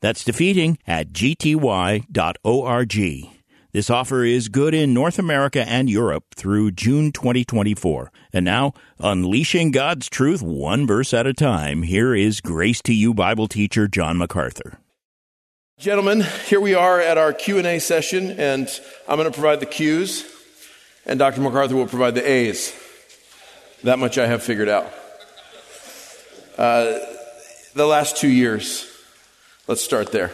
That's defeating at gty.org. This offer is good in North America and Europe through June 2024. And now, unleashing God's truth one verse at a time, here is Grace to You Bible teacher John MacArthur. Gentlemen, here we are at our Q&A session and I'm going to provide the Q's and Dr. MacArthur will provide the A's. That much I have figured out. Uh, the last two years, let's start there.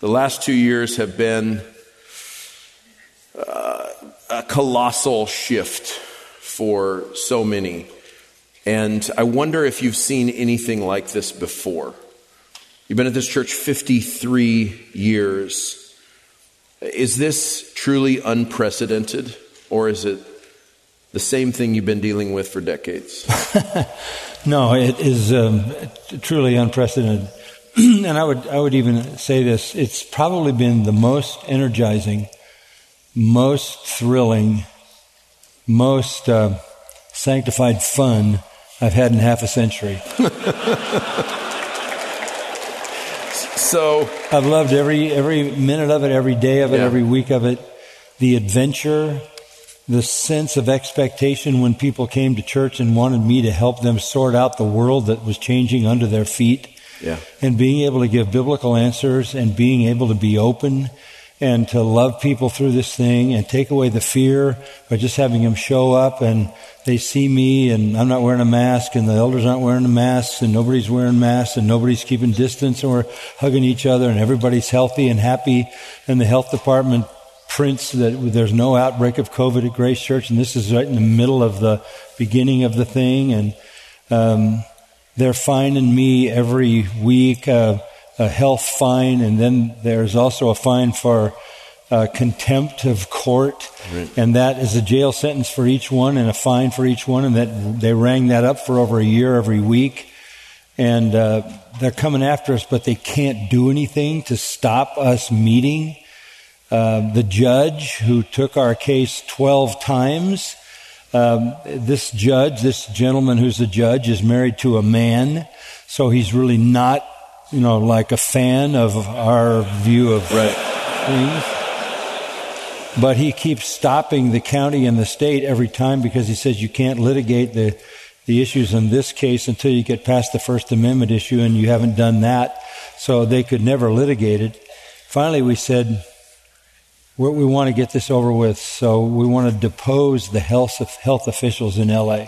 The last two years have been uh, a colossal shift for so many. And I wonder if you've seen anything like this before. You've been at this church 53 years. Is this truly unprecedented, or is it the same thing you've been dealing with for decades? no, it is um, truly unprecedented. and I would, I would even say this it's probably been the most energizing, most thrilling, most uh, sanctified fun I've had in half a century. so I've loved every every minute of it, every day of it, yeah. every week of it. The adventure, the sense of expectation when people came to church and wanted me to help them sort out the world that was changing under their feet. Yeah. And being able to give biblical answers and being able to be open and to love people through this thing and take away the fear by just having them show up and they see me and I'm not wearing a mask and the elders aren't wearing a mask and nobody's wearing masks and nobody's keeping distance and we're hugging each other and everybody's healthy and happy and the health department prints that there's no outbreak of COVID at Grace Church and this is right in the middle of the beginning of the thing and um, they're finding me every week. Uh, a health fine, and then there's also a fine for uh, contempt of court, right. and that is a jail sentence for each one and a fine for each one, and that they rang that up for over a year every week, and uh, they're coming after us, but they can't do anything to stop us meeting. Uh, the judge who took our case 12 times, um, this judge, this gentleman who's a judge, is married to a man, so he's really not you know, like a fan of our view of right. things. But he keeps stopping the county and the state every time because he says you can't litigate the, the issues in this case until you get past the First Amendment issue, and you haven't done that. So they could never litigate it. Finally, we said, we want to get this over with, so we want to depose the health, health officials in LA.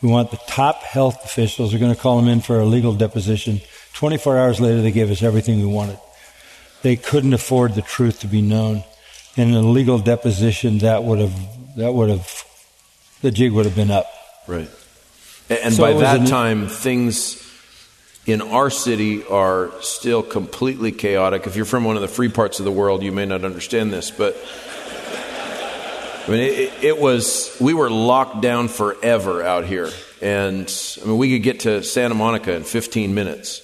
We want the top health officials, we're going to call them in for a legal deposition 24 hours later, they gave us everything we wanted. They couldn't afford the truth to be known. In a legal deposition, that would have, that would have, the jig would have been up. Right. And, so by that an, time, things in our city are still completely chaotic. If you're from one of the free parts of the world, you may not understand this, but I mean, it, it, was, we were locked down forever out here. And I mean, we could get to Santa Monica in 15 minutes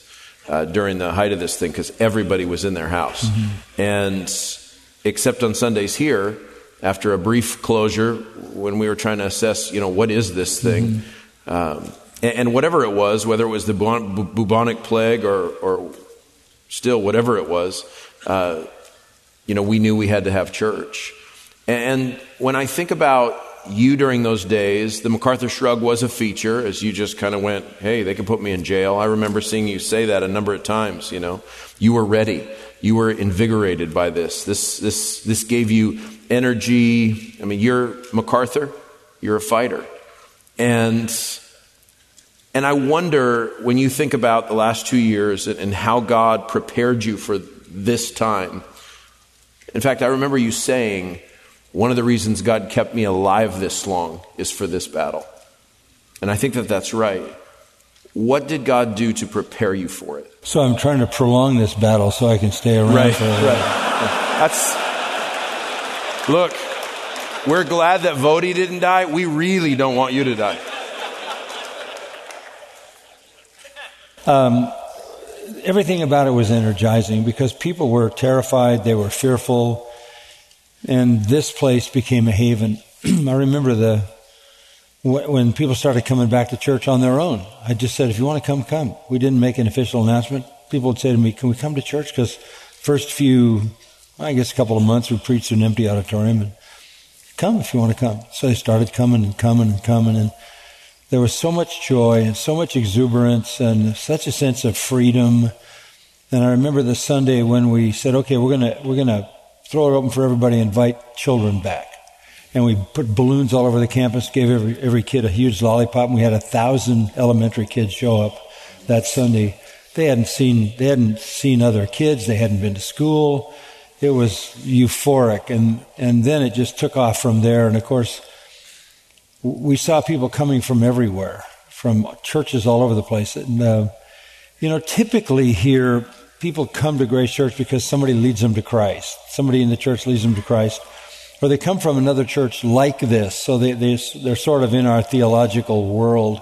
uh, during the height of this thing because everybody was in their house. Mm-hmm. And except on Sundays here, after a brief closure, when we were trying to assess, you know, what is this thing? Mm-hmm. Um, and, whatever it was, whether it was the bubonic plague or, or still whatever it was, uh, you know, we knew we had to have church. And when I think about you during those days, the MacArthur Shrug was a feature, as you just kind of went, hey, they can put me in jail. I remember seeing you say that a number of times, you know. You were ready. You were invigorated by this. This, this, this gave you energy. I mean, you're MacArthur, you're a fighter. And, and I wonder when you think about the last two years and, and how God prepared you for this time. In fact, I remember you saying, one of the reasons God kept me alive this long is for this battle. And I think that that's right. What did God do to prepare you for it? So I'm trying to prolong this battle so I can stay around right, for a while. Right. That's look. We're glad that Vodi didn't die. We really don't want you to die. Um, everything about it was energizing because people were terrified, they were fearful, and this place became a haven. I remember the when people started coming back to church on their own. I just said, if you want to come, come. We didn't make an official announcement. People would say to me, can we come to church? Because first few, I guess a couple of months, we preached in an empty auditorium. And come if you want to come. So they started coming and coming and coming. And there was so much joy and so much exuberance and such a sense of freedom. And I remember the Sunday when we said, okay, we're going to, we're going to throw it open for everybody, invite children back and we put balloons all over the campus, gave every, every kid a huge lollipop, and we had a thousand elementary kids show up that Sunday. They hadn't seen, they hadn't seen other kids, they hadn't been to school. It was euphoric, and, and then it just took off from there. And of course, we saw people coming from everywhere, from churches all over the place. And, uh, you know, typically here, people come to Grace Church because somebody leads them to Christ. Somebody in the church leads them to Christ or they come from another church like this, so they, they, they're sort of in our theological world.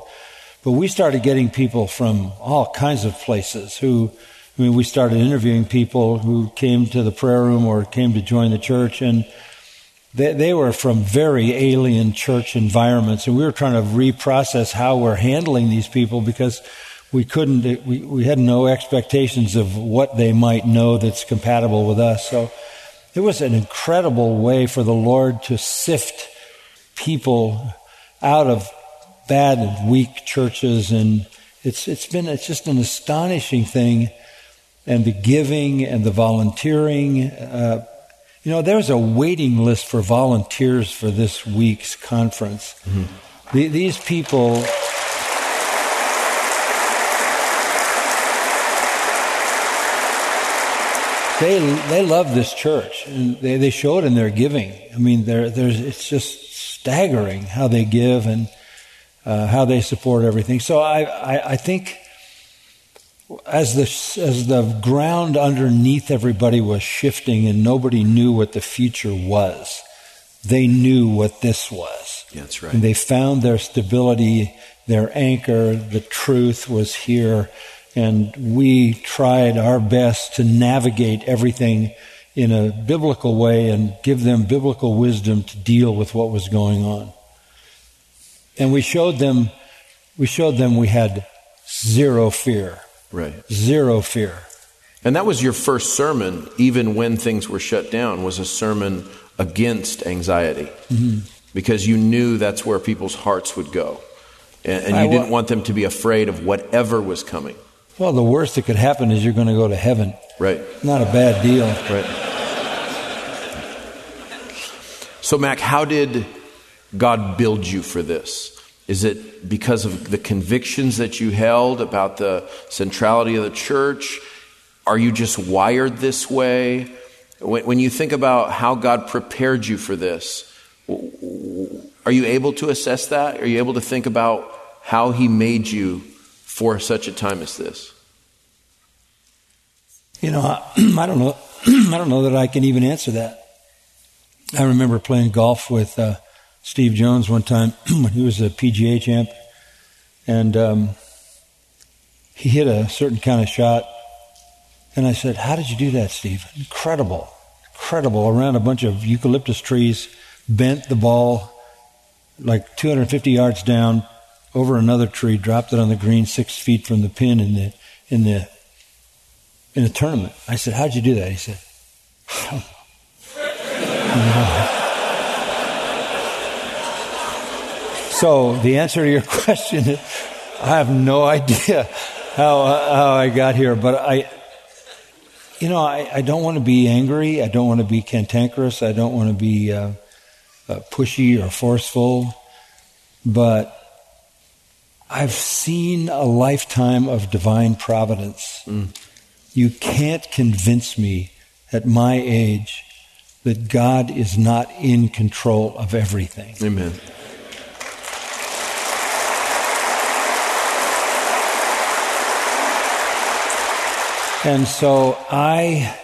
But we started getting people from all kinds of places who, I mean, we started interviewing people who came to the prayer room or came to join the church, and they, they were from very alien church environments, and we were trying to reprocess how we're handling these people because we couldn't, we, we had no expectations of what they might know that's compatible with us. So it was an incredible way for the Lord to sift people out of bad and weak churches and it's it's been it's just an astonishing thing and the giving and the volunteering uh, you know there's a waiting list for volunteers for this week's conference mm-hmm. the, these people they they love this church and they, they show it in their giving. I mean, they're, they're, it's just staggering how they give and uh, how they support everything. So I, I, I, think as the as the ground underneath everybody was shifting and nobody knew what the future was, they knew what this was. Yeah, that's right. And they found their stability, their anchor. The truth was here and we tried our best to navigate everything in a biblical way and give them biblical wisdom to deal with what was going on. And we showed them, we showed them we had zero fear. Right. Zero fear. And that was your first sermon, even when things were shut down, was a sermon against anxiety. Mm-hmm. Because you knew that's where people's hearts would go. And, and you didn't want them to be afraid of whatever was coming. Well, the worst that could happen is you're going to go to heaven. Right. Not a bad deal. Right. So, Mac, how did God build you for this? Is it because of the convictions that you held about the centrality of the church? Are you just wired this way? When you think about how God prepared you for this, are you able to assess that? Are you able to think about how He made you for such a time as this? You know, I, don't know. I don't know that I can even answer that. I remember playing golf with uh, Steve Jones one time when he was a PGA champ, and um, he hit a certain kind of shot. And I said, "How did you do that, Steve? Incredible, incredible! Around a bunch of eucalyptus trees, bent the ball like 250 yards down, over another tree, dropped it on the green six feet from the pin in the in the in the tournament. I said, "How'd you do that?" He said, So the answer to your question is, I have no idea how how I got here, but I, you know, I, I don't want to be angry. I don't want to be cantankerous. I don't want to be uh, uh, pushy or forceful, but I've seen a lifetime of divine providence. Mm. You can't convince me at my age that God is not in control of everything. Amen. And so I,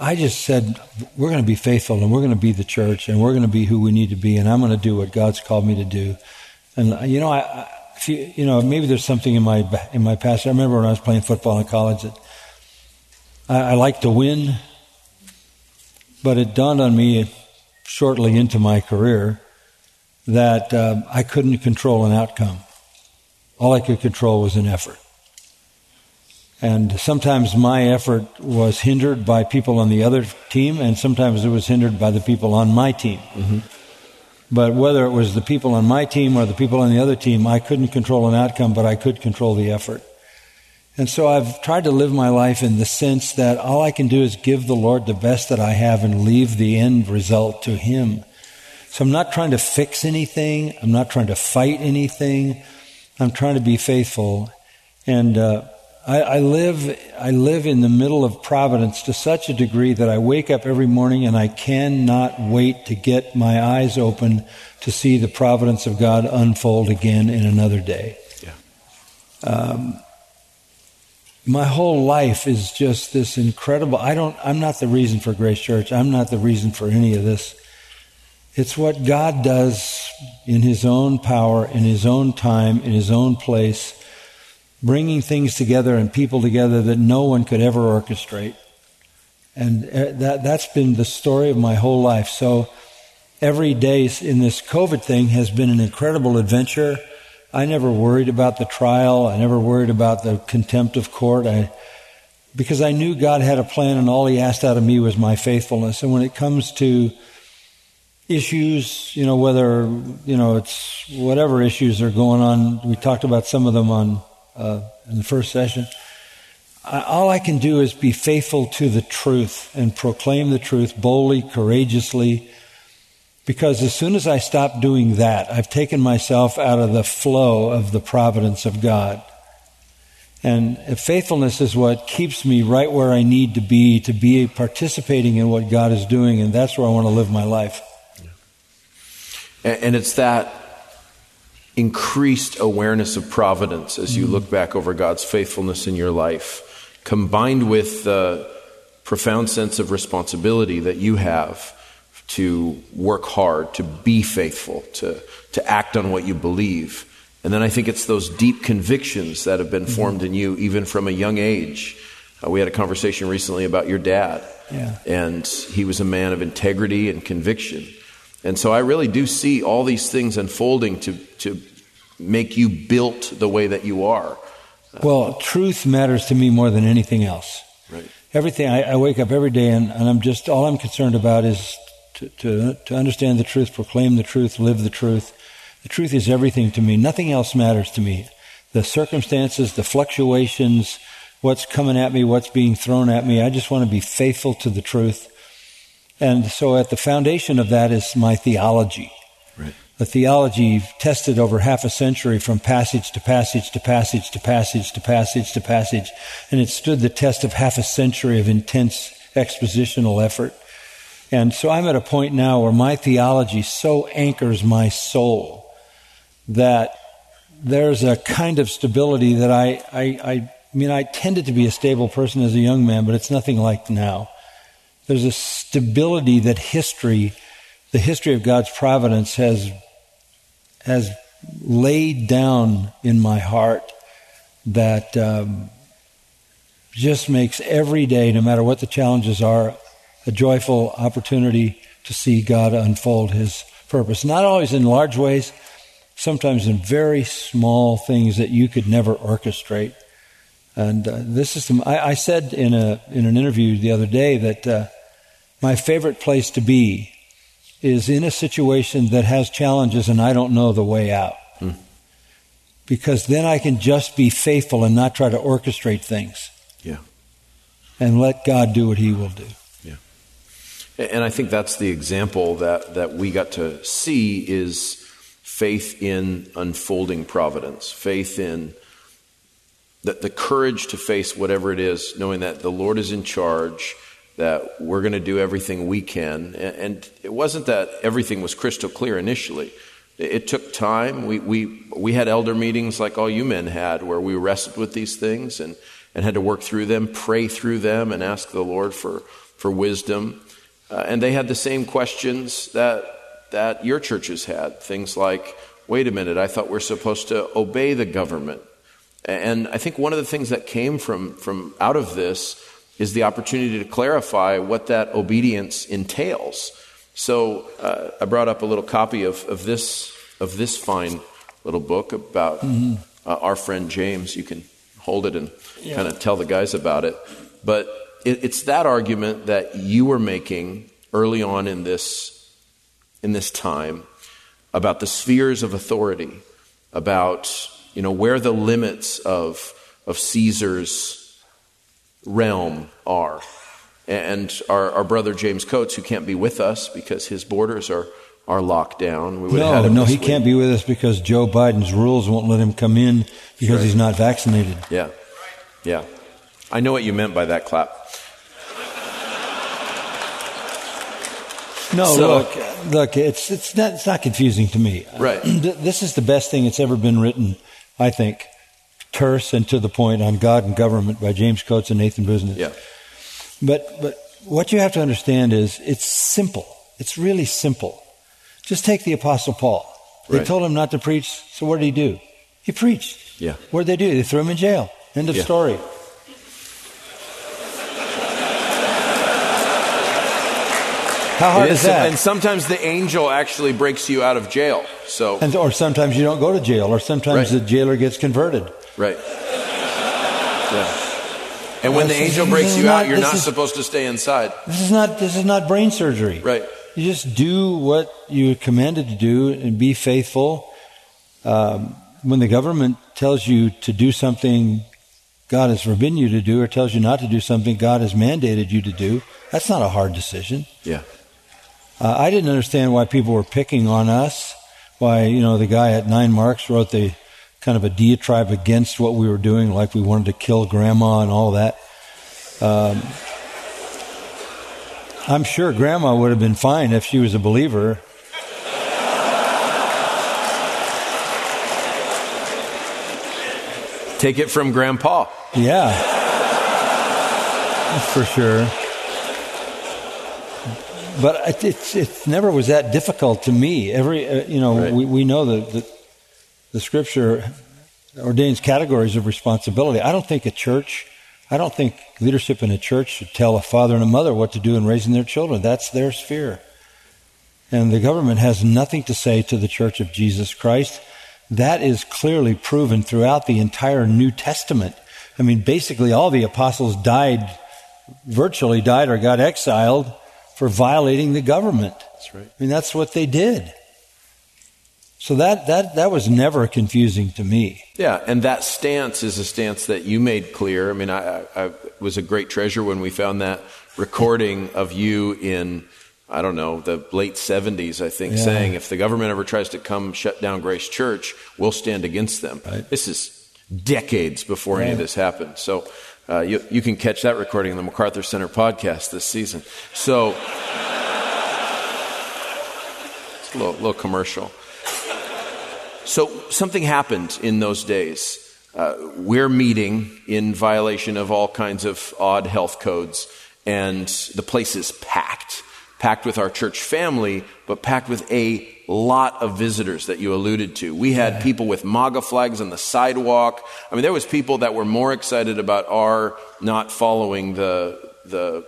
I just said, we're going to be faithful and we're going to be the church and we're going to be who we need to be and I'm going to do what God's called me to do. And you know, I, if you, you know, maybe there's something in my in my past. I remember when I was playing football in college that I, I to win, but it dawned on me shortly into my career that um, I couldn't control an outcome. All I could control was an effort. And sometimes my effort was hindered by people on the other team, and sometimes it was hindered by the people on my team. Mm-hmm. But whether it was the people on my team or the people on the other team, I couldn't control an outcome, but I could control the effort. And so I've tried to live my life in the sense that all I can do is give the Lord the best that I have and leave the end result to Him. So I'm not trying to fix anything. I'm not trying to fight anything. I'm trying to be faithful. And uh, I, I, live, I live in the middle of providence to such a degree that I wake up every morning and I cannot wait to get my eyes open to see the providence of God unfold again in another day. Yeah. Um, my whole life is just this incredible. I don't. I'm not the reason for Grace Church. I'm not the reason for any of this. It's what God does in His own power, in His own time, in His own place bringing things together and people together that no one could ever orchestrate. And uh, that, that's been the story of my whole life. So every day in this COVID thing has been an incredible adventure. I never worried about the trial. I never worried about the contempt of court. I, because I knew God had a plan and all he asked out of me was my faithfulness. And when it comes to issues, you know, whether, you know, it's whatever issues are going on, we talked about some of them on uh, in the first session. I, all I can do is be faithful to the truth and proclaim the truth boldly, courageously, because as soon as I stop doing that, I've taken myself out of the flow of the providence of God. And faithfulness is what keeps me right where I need to be to be participating in what God is doing, and that's where I want to live my life. And it's that increased awareness of providence as you mm. look back over God's faithfulness in your life, combined with the profound sense of responsibility that you have to work hard, to be faithful, to, to act on what you believe. And then I think it's those deep convictions that have been mm-hmm. formed in you even from a young age. Uh, we had a conversation recently about your dad. Yeah. And he was a man of integrity and conviction. And so I really do see all these things unfolding to, to make you built the way that you are. Well, truth matters to me more than anything else. Right. Everything, I, I wake up every day and, and, I'm just, all I'm concerned about is to, to, to understand the truth, proclaim the truth, live the truth. The truth is everything to me. Nothing else matters to me. The circumstances, the fluctuations, what's coming at me, what's being thrown at me. I just want to be faithful to the truth. And so at the foundation of that is my theology. Right. The theology tested over half a century from passage to passage to passage to passage to passage to passage, and it stood the test of half a century of intense expositional effort. And so I'm at a point now where my theology so anchors my soul that there's a kind of stability that I, I, I, mean, I tended to be a stable person as a young man, but it's nothing like now. There's a stability that history, the history of God's providence has, has laid down in my heart that um, just makes every day, no matter what the challenges are, a joyful opportunity to see God unfold His purpose. Not always in large ways, sometimes in very small things that you could never orchestrate. And uh, this is, the, I, I, said in a in an interview the other day that uh, my favorite place to be is in a situation that has challenges and I don't know the way out. Hmm. Because then I can just be faithful and not try to orchestrate things. Yeah. And let God do what He will do. Yeah. And I think that's the example that, that we got to see is faith in unfolding providence, faith in the, the courage to face whatever it is, knowing that the Lord is in charge that we're going to do everything we can. And it wasn't that everything was crystal clear initially. It took time. We, we, we had elder meetings like all you men had where we wrestled with these things and, and had to work through them, pray through them, and ask the Lord for, for wisdom. Uh, and they had the same questions that, that your churches had. Things like, wait a minute, I thought we're supposed to obey the government. And I think one of the things that came from, from out of this is the opportunity to clarify what that obedience entails. So uh, I brought up a little copy of, of, this, of this fine little book about mm-hmm. uh, our friend James. You can hold it and yeah. kind of tell the guys about it. But it, it's that argument that you were making early on in this, in this time about the spheres of authority, about you know, where the limits of, of Caesar's realm are. And our, our brother James Coates, who can't be with us because his borders are, are locked down. We no, no, he week. can't be with us because Joe Biden's rules won't let him come in because right. he's not vaccinated. Yeah, yeah. I know what you meant by that clap. No, so, look, look, it's it's not it's not confusing to me. Right. This is the best thing that's ever been written I think, terse and to the point on God and government by James Coates and Nathan Busenitz. Yeah. But but what you have to understand is it's simple. It's really simple. Just take the Apostle Paul. They right. told him not to preach, so what did he do? He preached. Yeah. What did they do? They threw him in jail. End of yeah. story. How hard is, is, that? And sometimes the angel actually breaks you out of jail. So, and, or sometimes you don't go to jail, or sometimes right. the jailer gets converted. Right. Yeah. And when the angel breaks you not, out, you're not is, supposed to stay inside. This is not. This is not brain surgery. Right. You just do what you're commanded to do and be faithful. Um, when the government tells you to do something God has forbidden you to do, or tells you not to do something God has mandated you to do, that's not a hard decision. Yeah. Uh, I didn't understand why people were picking on us. Why, you know, the guy at Nine Marks wrote the kind of a diatribe against what we were doing, like we wanted to kill grandma and all that. Um, I'm sure grandma would have been fine if she was a believer. Take it from grandpa. Yeah. for sure but it, it, never was that difficult to me. Every, uh, you know, right. we, we know that the, the scripture ordains categories of responsibility. I don't think a church, I don't think leadership in a church should tell a father and a mother what to do in raising their children. That's their sphere. And the government has nothing to say to the church of Jesus Christ. That is clearly proven throughout the entire New Testament. I mean, basically all the apostles died, virtually died or got exiled for violating the government. That's right. I mean, that's what they did. So that, that, that was never confusing to me. Yeah, and that stance is a stance that you made clear. I mean, I, I, I was a great treasure when we found that recording of you in, I don't know, the late 70s, I think, yeah. saying if the government ever tries to come shut down Grace Church, we'll stand against them. Right. This is decades before right. any of this happened. So uh, you, you can catch that recording in the MacArthur Center podcast this season. So, it's a little, little commercial. So, something happened in those days. Uh, we're meeting in violation of all kinds of odd health codes, and the place is packed. Packed with our church family, but packed with a lot of visitors that you alluded to. We had people with MAGA flags on the sidewalk. I mean, there was people that were more excited about our not following the, the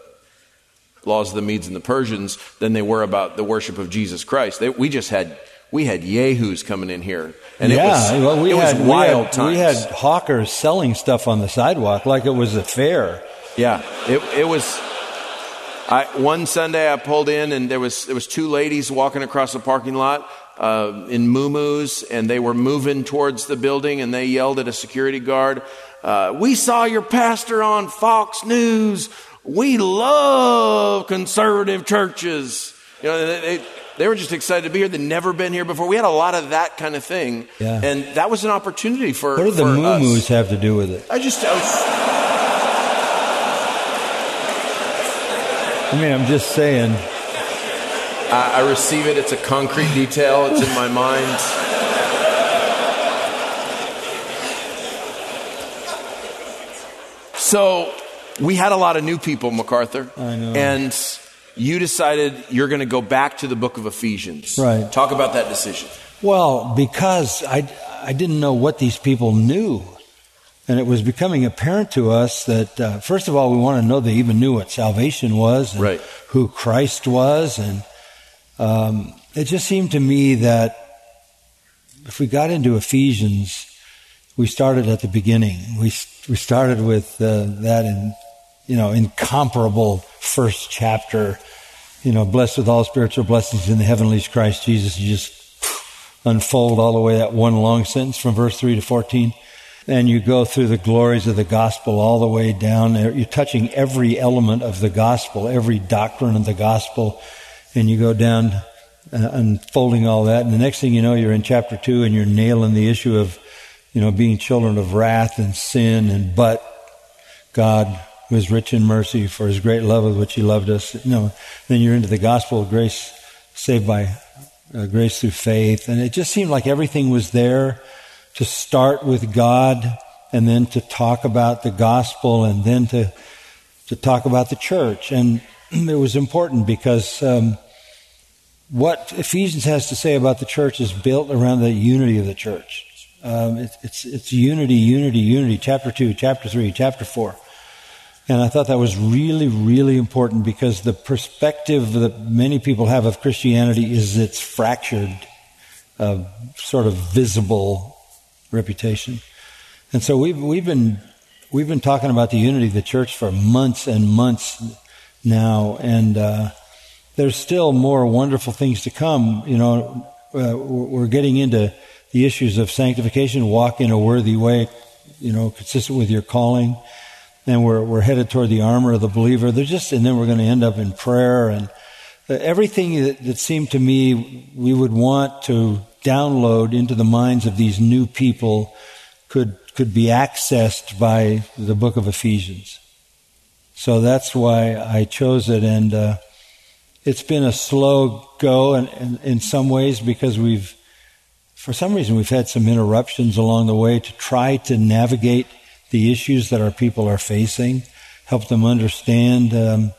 laws of the Medes and the Persians than they were about the worship of Jesus Christ. They, we just had we had yahoos coming in here, and yeah, it was, well, we it had, was wild we had, times. We had hawkers selling stuff on the sidewalk like it was a fair. Yeah, it, it was. I, one Sunday I pulled in and there was, there was two ladies walking across the parking lot uh, in muumuus and they were moving towards the building and they yelled at a security guard, uh, we saw your pastor on Fox News. We love conservative churches. You know, they, they were just excited to be here. They'd never been here before. We had a lot of that kind of thing. Yeah. And that was an opportunity for What do the muumuus have to do with it? I just... I was, I mean, I'm just saying. I, I receive it. It's a concrete detail. It's in my mind. So we had a lot of new people, MacArthur. I know. And you decided you're going to go back to the book of Ephesians. Right. Talk about that decision. Well, because I, I didn't know what these people knew. And it was becoming apparent to us that, uh, first of all, we want to know they even knew what salvation was and right. who Christ was. And um, it just seemed to me that if we got into Ephesians, we started at the beginning. We, we started with uh, that in, you know, incomparable first chapter. You know, blessed with all spiritual blessings in the heavenlies, Christ Jesus. You just unfold all the way that one long sentence from verse 3 to 14 and you go through the glories of the gospel all the way down. You're touching every element of the gospel, every doctrine of the gospel, and you go down uh, unfolding all that. And the next thing you know, you're in chapter two and you're nailing the issue of, you know, being children of wrath and sin and but God who is rich in mercy for his great love with which he loved us. You know, then you're into the gospel of grace, saved by uh, grace through faith. And it just seemed like everything was there to start with God and then to talk about the gospel and then to, to talk about the church. And it was important because um, what Ephesians has to say about the church is built around the unity of the church. Um, it, it's, it's unity, unity, unity, chapter 2, chapter 3, chapter 4. And I thought that was really, really important because the perspective that many people have of Christianity is it's fractured, uh, sort of visible reputation. And so we've, we've been, we've been talking about the unity of the church for months and months now. And, uh, there's still more wonderful things to come. You know, uh, we're getting into the issues of sanctification, walk in a worthy way, you know, consistent with your calling. And we're, we're headed toward the armor of the believer. There's just, and then we're going to end up in prayer and everything that, that seemed to me we would want to download into the minds of these new people could, could be accessed by the book of Ephesians. So that's why I chose it. And uh, it's been a slow go in, in, in some ways because we've, for some reason, we've had some interruptions along the way to try to navigate the issues that our people are facing, help them understand um,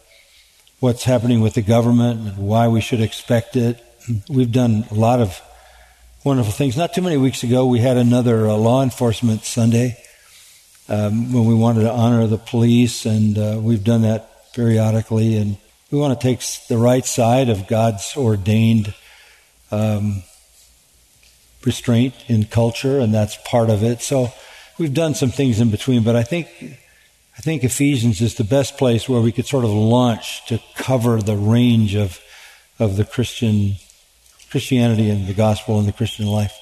what's happening with the government and why we should expect it. We've done a lot of wonderful things. Not too many weeks ago, we had another uh, law enforcement Sunday um, when we wanted to honor the police, and uh, we've done that periodically. And we want to take the right side of God's ordained um, restraint in culture, and that's part of it. So we've done some things in between, but I think I think Ephesians is the best place where we could sort of launch to cover the range of of the Christian Christianity and the gospel and the Christian life.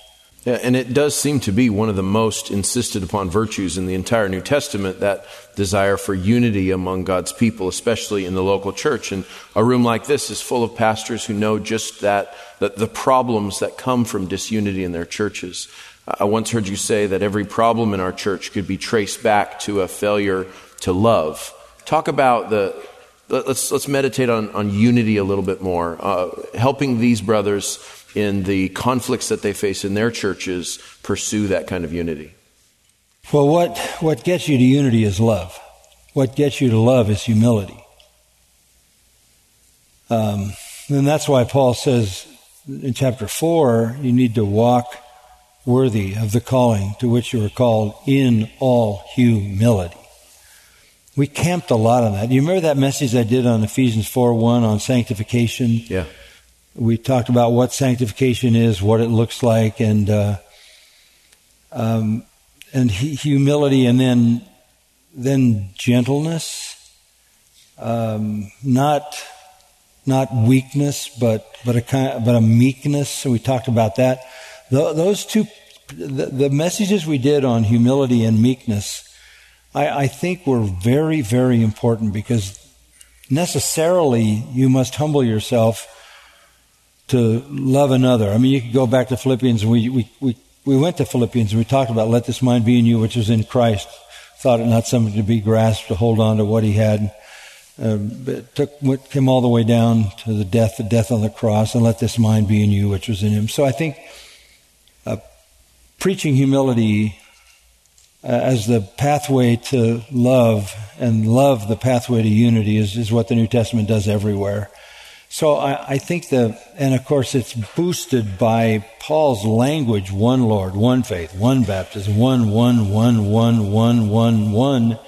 Yeah, and it does seem to be one of the most insisted upon virtues in the entire New Testament that desire for unity among God's people, especially in the local church. And a room like this is full of pastors who know just that, that the problems that come from disunity in their churches. I once heard you say that every problem in our church could be traced back to a failure to love. Talk about the, let's, let's meditate on, on unity a little bit more, uh, helping these brothers in the conflicts that they face in their churches pursue that kind of unity. Well, what, what gets you to unity is love. What gets you to love is humility. Um, and that's why Paul says in chapter 4 you need to walk worthy of the calling to which you are called in all humility. We camped a lot on that. You remember that message I did on Ephesians 4 1 on sanctification? Yeah. We talked about what sanctification is, what it looks like, and uh, um, and humility, and then then gentleness, um, not not weakness, but but a kind, but a meekness. So we talked about that. those two, the, the messages we did on humility and meekness I, I think were very, very important because necessarily you must humble yourself to love another. I mean, you could go back to Philippians. We, we, we, we went to Philippians and we talked about let this mind be in you, which was in Christ. Thought it not something to be grasped, to hold on to what he had. Uh, it took, came all the way down to the death, the death on the cross, and let this mind be in you, which was in him. So I think preaching humility uh, as the pathway to love and love the pathway to unity is, is what the New Testament does everywhere. So I, I think the, and of course it's boosted by Paul's language, one Lord, one faith, one baptism, one, one, one, one, one, one, one.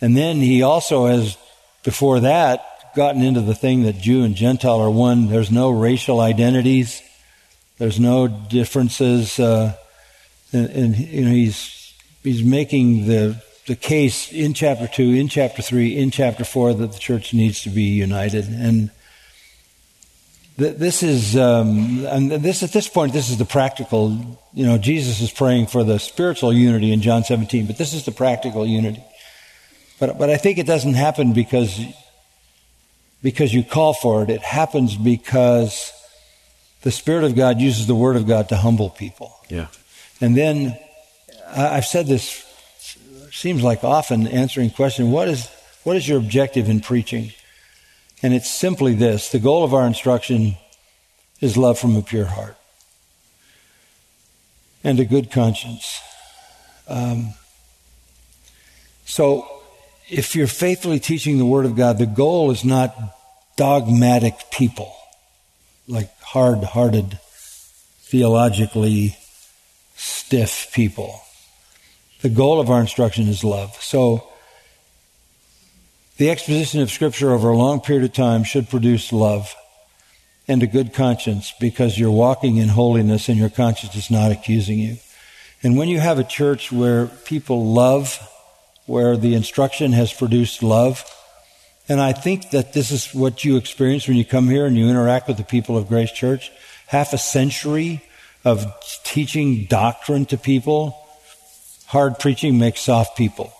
And then he also has, before that, gotten into the thing that Jew and Gentile are one. There's no racial identities. There's no differences. Uh, and, and, you know, he's, he's making the, the case in chapter 2, in chapter 3, in chapter 4 that the church needs to be united. And this is, um, and this at this point, this is the practical. You know, Jesus is praying for the spiritual unity in John 17, but this is the practical unity. But but I think it doesn't happen because because you call for it. It happens because the Spirit of God uses the Word of God to humble people. Yeah. And then I've said this seems like often answering question: What is what is your objective in preaching? And it's simply this the goal of our instruction is love from a pure heart and a good conscience. Um, so, if you're faithfully teaching the Word of God, the goal is not dogmatic people, like hard hearted, theologically stiff people. The goal of our instruction is love. So, the exposition of Scripture over a long period of time should produce love and a good conscience because you're walking in holiness and your conscience is not accusing you. And when you have a church where people love, where the instruction has produced love, and I think that this is what you experience when you come here and you interact with the people of Grace Church. Half a century of teaching doctrine to people. Hard preaching makes soft people.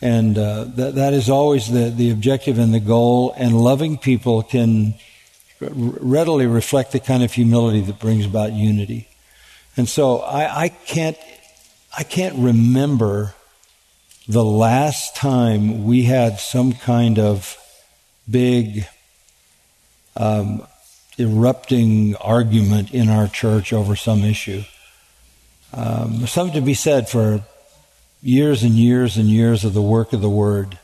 And uh, that, that is always the, the objective and the goal. And loving people can readily reflect the kind of humility that brings about unity. And so I, I can't, I can't remember the last time we had some kind of big um, erupting argument in our church over some issue. Um, something to be said for years and years and years of the work of the Word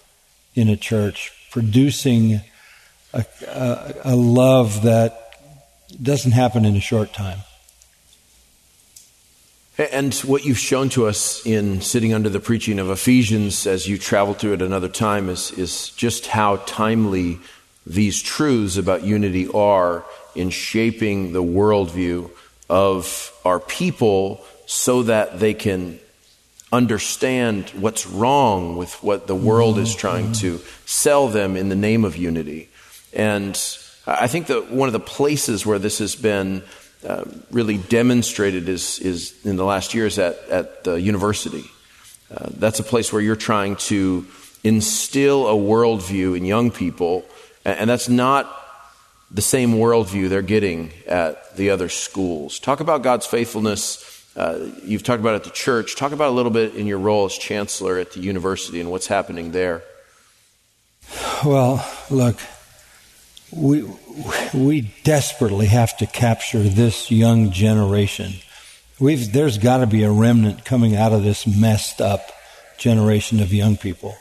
in a church, producing a, a, a love that doesn't happen in a short time. And what you've shown to us in sitting under the preaching of Ephesians as you travel through it another time is, is just how timely these truths about unity are in shaping the worldview of our people so that they can understand what's wrong with what the world is trying to sell them in the name of unity. And I think that one of the places where this has been uh, really demonstrated is, is in the last years at, at the university. Uh, that's a place where you're trying to instill a worldview in young people, and, and that's not the same worldview they're getting at the other schools. Talk about God's faithfulness uh, you've talked about it at the church. Talk about a little bit in your role as chancellor at the university and what's happening there. Well, look, we we desperately have to capture this young generation. We've, there's got to be a remnant coming out of this messed up generation of young people.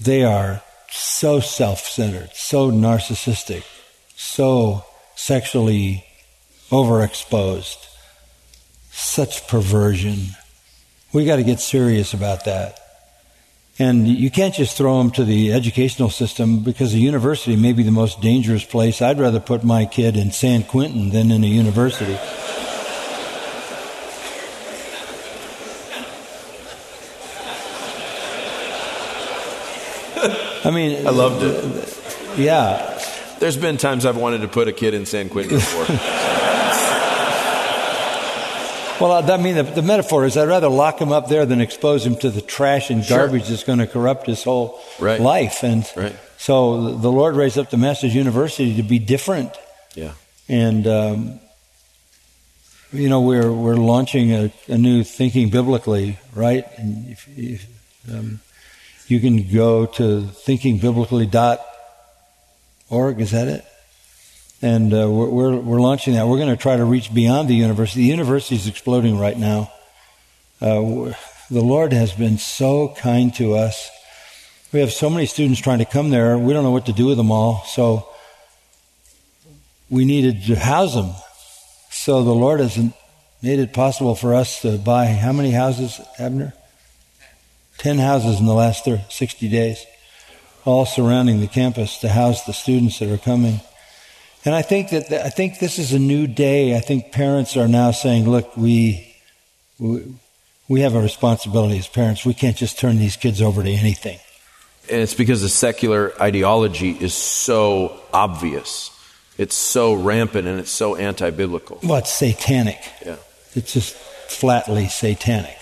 They are so self-centered, so narcissistic, so sexually overexposed such perversion. We got to get serious about that. And you can't just throw them to the educational system because the university may be the most dangerous place. I'd rather put my kid in San Quentin than in a university. I mean, I loved it. Yeah. There's been times I've wanted to put a kid in San Quentin before. Well, I mean, the, the, metaphor is I'd rather lock him up there than expose him to the trash and garbage sure. that's going to corrupt his whole right. life. And right. so the Lord raised up the Master's University to be different. Yeah. And, um, you know, we're, we're launching a, a, new Thinking Biblically, right? And if, if, um, you can go to thinkingbiblically.org, is that it? and uh, we're, we're, we're, launching that. We're going to try to reach beyond the university. The university is exploding right now. Uh, the Lord has been so kind to us. We have so many students trying to come there. We don't know what to do with them all. So we needed to house them. So the Lord has made it possible for us to buy how many houses, Abner? Ten houses in the last 60 days, all surrounding the campus to house the students that are coming. And I think that I think this is a new day. I think parents are now saying, "Look, we, we we have a responsibility as parents. We can't just turn these kids over to anything." And it's because the secular ideology is so obvious. It's so rampant and it's so anti biblical. Well, it's satanic. Yeah. It's just flatly satanic.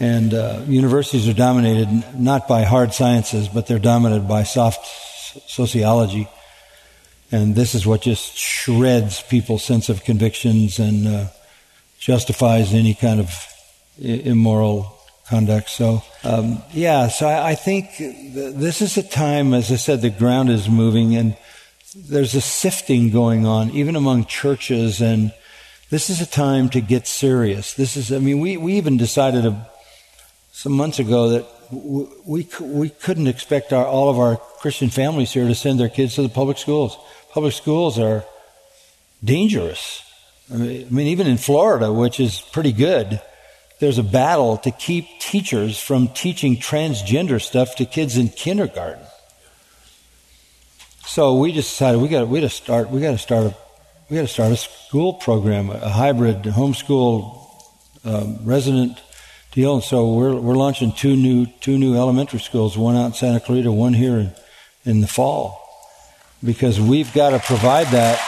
And uh, universities are dominated not by hard sciences, but they're dominated by soft sociology. And this is what just shreds people's sense of convictions and uh, justifies any kind of immoral conduct. So, um, yeah, so I, I think th- this is a time, as I said, the ground is moving and there's a sifting going on, even among churches. And this is a time to get serious. This is, I mean, we, we even decided a, some months ago that we, we couldn't expect our, all of our Christian families here to send their kids to the public schools. Public schools are dangerous. I mean, even in Florida, which is pretty good, there's a battle to keep teachers from teaching transgender stuff to kids in kindergarten. So we just decided we got we to start we got to start a we got to start a school program, a hybrid homeschool um, resident deal. So we're we're launching two new two new elementary schools, one out in Santa Clarita, one here in, in the fall, because we've got to provide that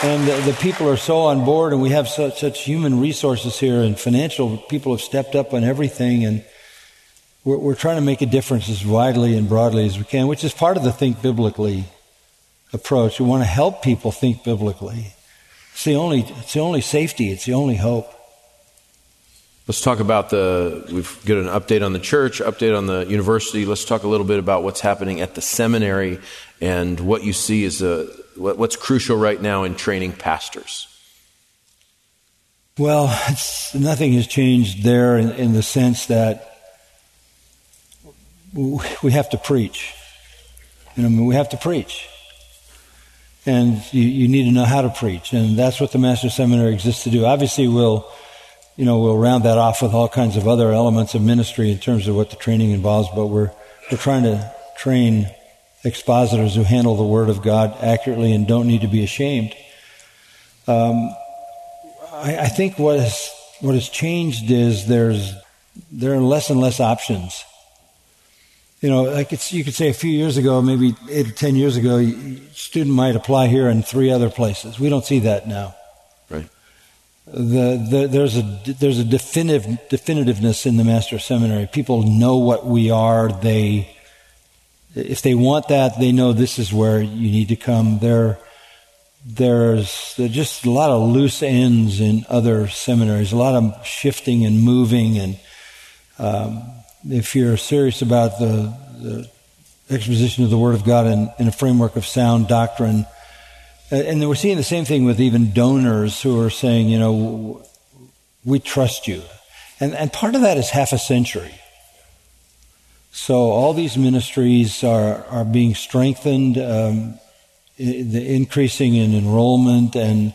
And the, the, people are so on board, and we have such, such human resources here, and financial people have stepped up on everything, and we're, we're trying to make a difference as widely and broadly as we can, which is part of the think biblically approach. We want to help people think biblically. It's the only, it's the only safety, it's the only hope. Let's talk about the, we've got an update on the church, update on the university. Let's talk a little bit about what's happening at the seminary and what you see as a, what's crucial right now in training pastors. Well, nothing has changed there in, in, the sense that we have to preach. You know, we have to preach. And you, you need to know how to preach. And that's what the Master's Seminary exists to do. Obviously, we'll you know, we'll round that off with all kinds of other elements of ministry in terms of what the training involves, but we're, we're trying to train expositors who handle the Word of God accurately and don't need to be ashamed. Um, I, I, think what has, what has changed is there's, there are less and less options. You know, like it's, you could say a few years ago, maybe eight or ten years ago, a student might apply here and three other places. We don't see that now the, the, there's a there's a definitive definitiveness in the master's seminary. People know what we are. They if they want that, they know this is where you need to come. There there's, there's just a lot of loose ends in other seminaries. A lot of shifting and moving, and um, if you're serious about the, the exposition of the Word of God in, in a framework of sound doctrine and we're seeing the same thing with even donors who are saying, you know, we trust you. And, and part of that is half a century. So all these ministries are, are being strengthened, um, the increasing in enrollment and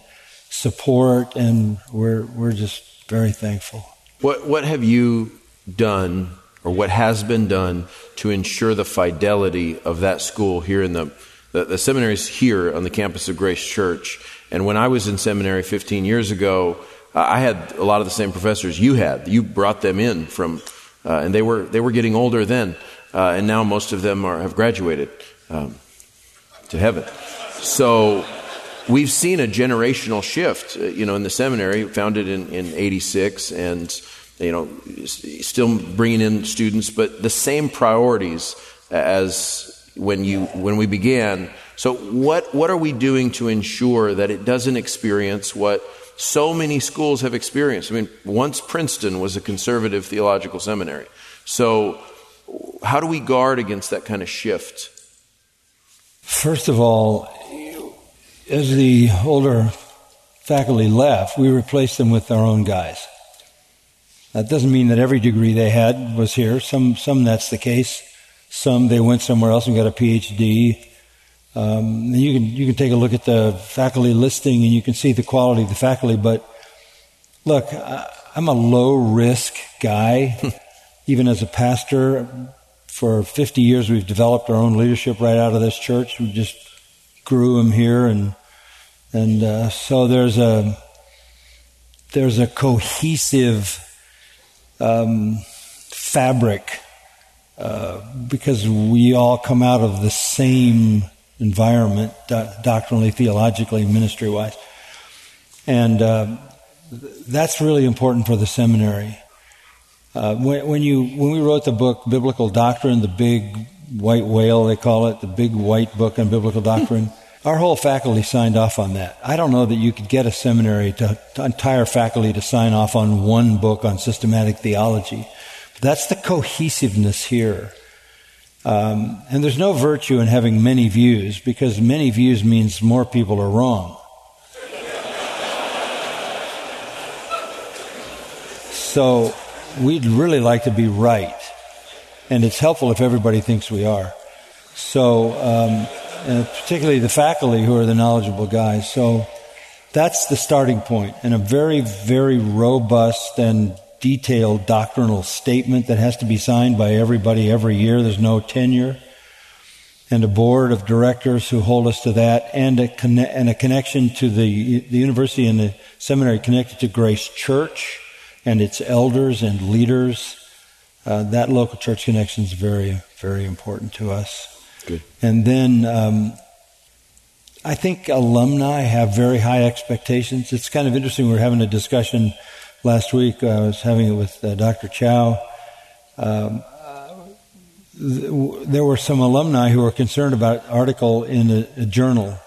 support, and we're, we're just very thankful. What, what have you done, or what has been done, to ensure the fidelity of that school here in the the, the seminary is here on the campus of Grace Church. And when I was in seminary 15 years ago, I had a lot of the same professors you had. You brought them in from, uh, and they were they were getting older then, uh, and now most of them are have graduated um, to heaven. So we've seen a generational shift. Uh, you know, in the seminary, founded in in '86, and you know, still bringing in students, but the same priorities as when you when we began. So what what are we doing to ensure that it doesn't experience what so many schools have experienced? I mean, once Princeton was a conservative theological seminary. So how do we guard against that kind of shift? First of all, as the older faculty left, we replaced them with our own guys. That doesn't mean that every degree they had was here. Some, some that's the case. Some they went somewhere else and got a PhD. Um, you can you can take a look at the faculty listing and you can see the quality of the faculty. But look, I'm a low risk guy. Even as a pastor, for 50 years we've developed our own leadership right out of this church. We just grew them here, and and uh, so there's a there's a cohesive um, fabric uh, because we all come out of the same environment, do- doctrinally, theologically, ministry wise. And uh, that's really important for the seminary. Uh, when, when, you when we wrote the book Biblical Doctrine, the big white whale they call it, the big white book on biblical doctrine, our whole faculty signed off on that. I don't know that you could get a seminary to, to entire faculty to sign off on one book on systematic theology. But that's the cohesiveness here. Um, and there's no virtue in having many views because many views means more people are wrong. so we'd really like to be right. And it's helpful if everybody thinks we are. So, um, particularly the faculty who are the knowledgeable guys. So that's the starting point, and a very, very robust and detailed doctrinal statement that has to be signed by everybody every year. There's no tenure. And a board of directors who hold us to that, and a, conne- and a connection to the, the university and the seminary connected to Grace Church and its elders and leaders. Uh, that local church connection is very, very important to us. Good. And then um, I think alumni have very high expectations. It's kind of interesting. We were having a discussion last week. I was having it with uh, Dr. Chou. Um, th- there were some alumni who were concerned about article in a, a journal,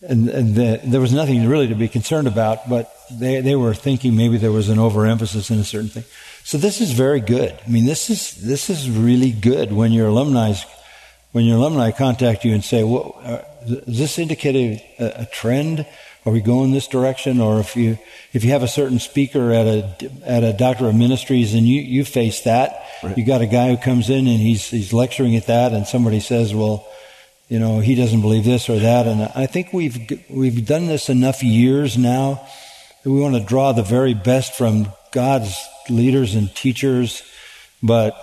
and, and the, there was nothing really to be concerned about. But they they were thinking maybe there was an overemphasis in a certain thing. So this is very good. I mean, this is this is really good when your alumni when your alumni contact you and say, well, uh, "Does this indicate a, a trend?" are we going this direction? Or if you if you have a certain speaker at a at a doctor of ministries and you you face that, right. you got a guy who comes in and he's he's lecturing at that, and somebody says, well, you know, he doesn't believe this or that, and I think we've we've done this enough years now that we want to draw the very best from God's leaders and teachers, but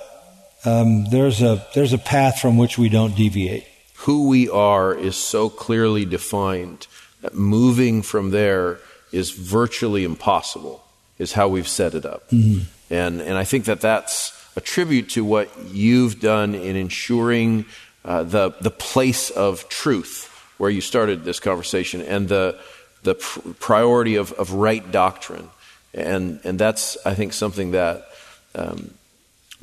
um, there's a there's a path from which we don't deviate. Who we are is so clearly defined that moving from there is virtually impossible, is how we've set it up. Mm-hmm. And, and I think that that's a tribute to what you've done in ensuring uh, the, the place of truth where you started this conversation and the, the pr- priority of, of right doctrine. And, and that's, I think, something that um,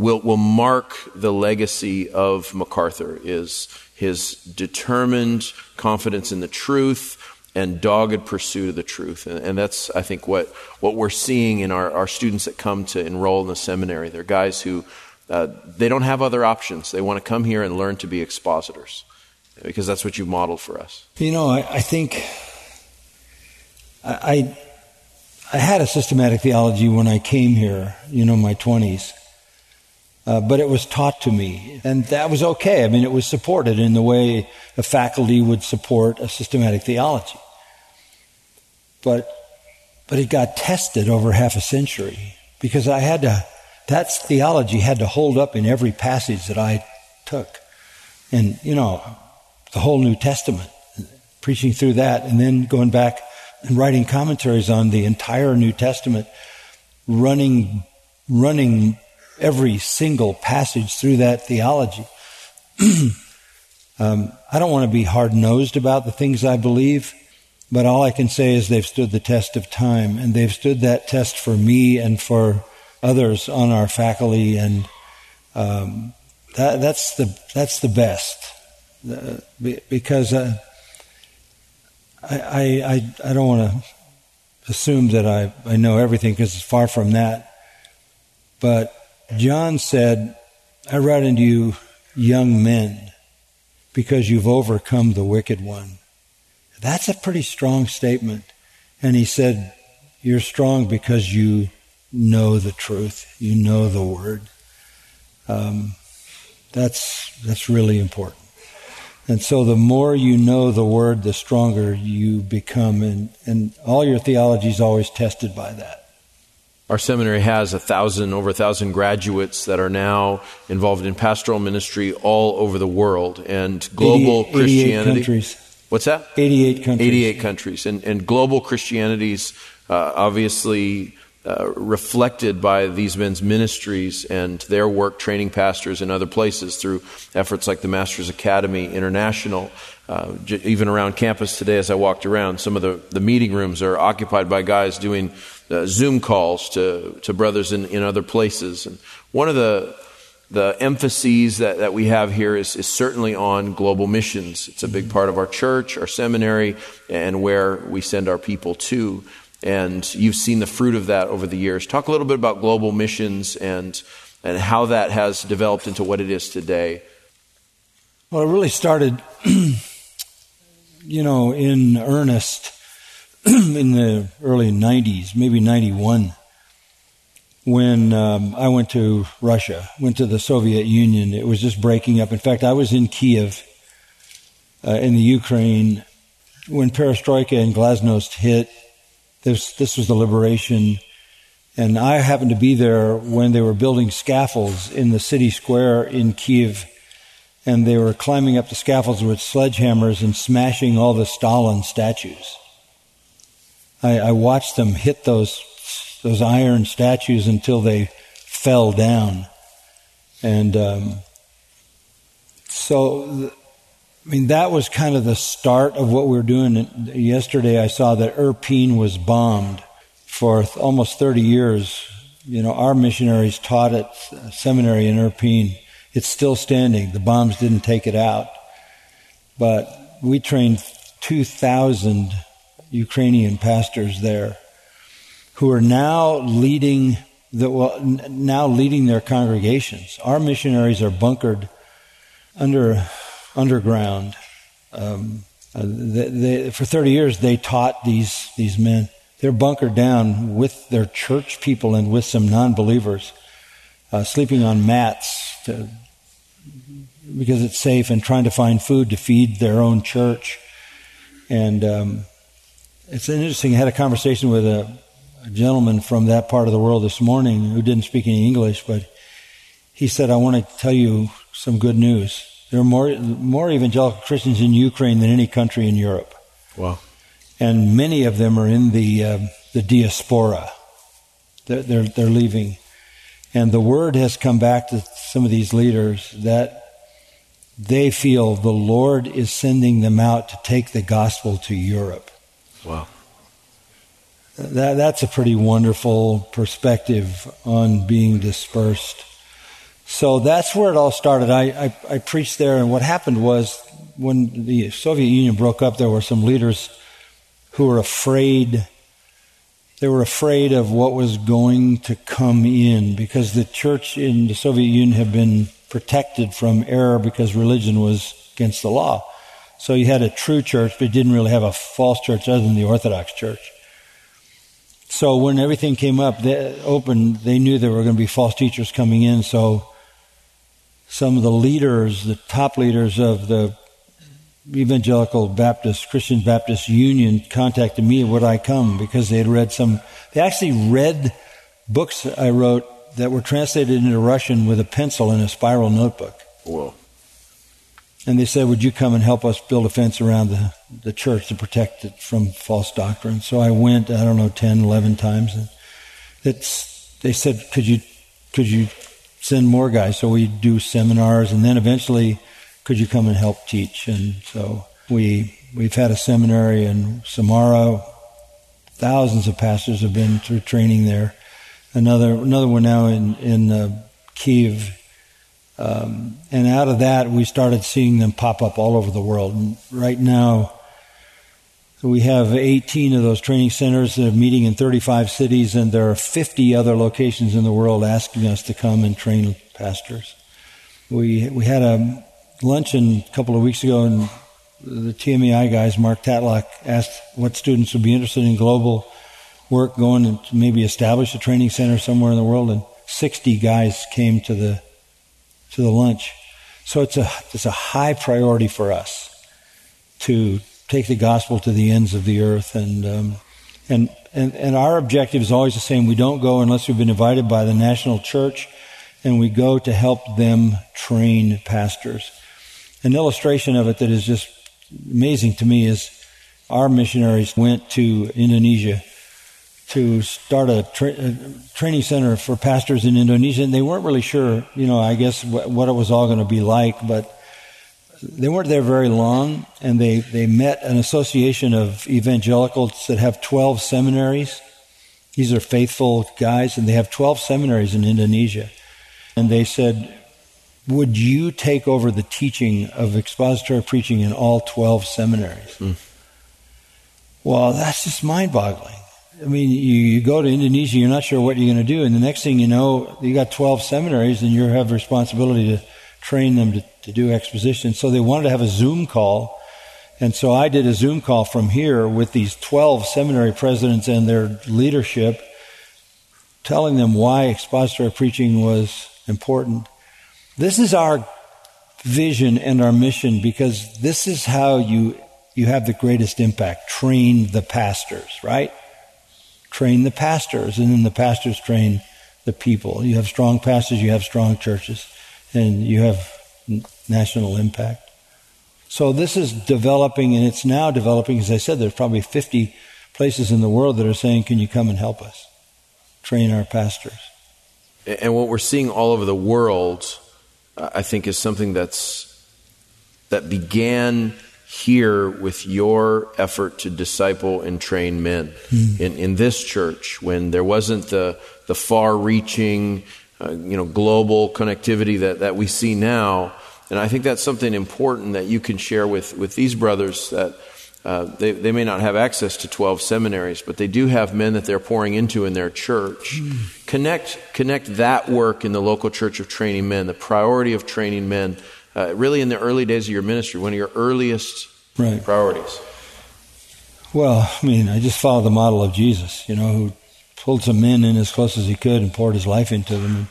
will, will mark the legacy of MacArthur is his determined confidence in the truth, and dogged pursuit of the truth. And, and, that's, I think, what, what we're seeing in our, our students that come to enroll in the seminary. They're guys who uh, they don't have other options. They want to come here and learn to be expositors because that's what you modeled for us. You know, I, I think I, I had a systematic theology when I came here, you know, my 20s. Uh, but it was taught to me, and that was okay. I mean, it was supported in the way a faculty would support a systematic theology. But, but it got tested over half a century because I had to, that theology had to hold up in every passage that I took. And, you know, the whole New Testament, preaching through that, and then going back and writing commentaries on the entire New Testament, running, running every single passage through that theology. um, I don't want to be hard nosed about the things I believe, but all I can say is they've stood the test of time, and they've stood that test for me and for others on our faculty, and um, that, that's the that's the best uh, because uh, I, I I don't want to assume that I, I know everything because it's far from that, but John said, I write unto you, young men, because you've overcome the wicked one. That's a pretty strong statement. And he said, You're strong because you know the truth, you know the word. Um, that's, that's really important. And so the more you know the word, the stronger you become. And, and all your theology is always tested by that. Our seminary has a thousand, over a thousand graduates that are now involved in pastoral ministry all over the world and global 88, Christianity. 88 countries. What's that? 88 countries. 88 countries. And, and global Christianity's uh, obviously uh, reflected by these men's ministries and their work training pastors in other places through efforts like the Master's Academy International. Uh, j- even around campus today, as I walked around, some of the, the meeting rooms are occupied by guys doing uh, Zoom calls to, to brothers in, in other places. And one of the, the emphases that, that we have here is, is certainly on global missions. It's a big part of our church, our seminary, and where we send our people to. And you've seen the fruit of that over the years. Talk a little bit about global missions and, and how that has developed into what it is today. Well, it really started, you know, in earnest in the early 90s, maybe 91, when um, I went to Russia, went to the Soviet Union. It was just breaking up. In fact, I was in Kiev uh, in the Ukraine when perestroika and glasnost hit. This, this was the liberation. And I happened to be there when they were building scaffolds in the city square in Kiev. And they were climbing up the scaffolds with sledgehammers and smashing all the Stalin statues. I, I watched them hit those those iron statues until they fell down, and um, so. I mean, that was kind of the start of what we were doing. Yesterday, I saw that Irpin was bombed for almost 30 years. You know, our missionaries taught at seminary in Irpin. It's still standing. The bombs didn't take it out. But we trained 2,000 Ukrainian pastors there who are now leading the, well, now leading their congregations. Our missionaries are bunkered under underground. Um, uh, they, they, for 30 years, they taught these these men. They're bunkered down with their church people and with some non-believers, uh, sleeping on mats to, because it's safe, and trying to find food to feed their own church. And um, it's interesting. I had a conversation with a, a, gentleman from that part of the world this morning who didn't speak any English, but he said, I want to tell you some good news. There are more, more evangelical Christians in Ukraine than any country in Europe. Wow. And many of them are in the, uh, the diaspora. They're, they're, they're leaving. And the word has come back to some of these leaders that they feel the Lord is sending them out to take the gospel to Europe. Wow. That, that's a pretty wonderful perspective on being dispersed. So that's where it all started. I, I, I, preached there, and what happened was when the Soviet Union broke up, there were some leaders who were afraid. They were afraid of what was going to come in because the church in the Soviet Union had been protected from error because religion was against the law. So you had a true church, but you didn't really have a false church other than the Orthodox Church. So when everything came up, they opened, they knew there were going to be false teachers coming in. So some of the leaders, the top leaders of the Evangelical Baptist, Christian Baptist Union contacted me, would I come? Because they had read some, they actually read books I wrote that were translated into Russian with a pencil in a spiral notebook. Whoa. And they said, Would you come and help us build a fence around the, the church to protect it from false doctrine? So I went, I don't know, 10, 11 times. And it's, they said, Could you, could you send more guys? So we do seminars, and then eventually, could you come and help teach? And so we, we've had a seminary in Samara. Thousands of pastors have been through training there. Another, another one now in, in uh, Kiev um, and out of that, we started seeing them pop up all over the world. And right now, we have 18 of those training centers that are meeting in 35 cities, and there are 50 other locations in the world asking us to come and train pastors. We we had a luncheon a couple of weeks ago and the TMAI guys, Mark Tatlock, asked what students would be interested in global work, going to maybe establish a training center somewhere in the world, and 60 guys came to the to the lunch. So it's a it's a high priority for us to take the gospel to the ends of the earth, and um, and and and our objective is always the same. We don't go unless we've been invited by the national church, and we go to help them train pastors. An illustration of it that is just amazing to me is our missionaries went to Indonesia to start a, tra- a, training center for pastors in Indonesia, and they weren't really sure, you know, I guess what, what it was all going to be like, but they weren't there very long, and they, they met an association of evangelicals that have 12 seminaries. These are faithful guys, and they have 12 seminaries in Indonesia. And they said, Would you take over the teaching of expository preaching in all 12 seminaries? Mm. Well, that's just mind boggling. I mean, you, you go to Indonesia, you're not sure what you're going to do, and the next thing you know, you got 12 seminaries, and you have responsibility to train them to, to do exposition. So they wanted to have a Zoom call, and so I did a Zoom call from here with these 12 seminary presidents and their leadership, telling them why expository preaching was important. This is our vision and our mission because this is how you you have the greatest impact. Train the pastors, right? Train the pastors, and then the pastors train the people. You have strong pastors, you have strong churches, and you have national impact. So this is developing, and it's now developing. As I said, there's probably 50 places in the world that are saying, "Can you come and help us train our pastors?" And what we're seeing all over the world, I think, is something that's that began here with your effort to disciple and train men mm. in, in this church when there wasn't the, the far reaching, uh, you know, global connectivity that, that we see now. And I think that's something important that you can share with, with these brothers that uh, they, they may not have access to 12 seminaries, but they do have men that they're pouring into in their church. Mm. Connect, connect that work in the local church of training men, the priority of training men uh, really in the early days of your ministry, one of your earliest right. priorities? Well, I mean, I just followed the model of Jesus, you know, who pulled some men in as close as he could and poured his life into them. And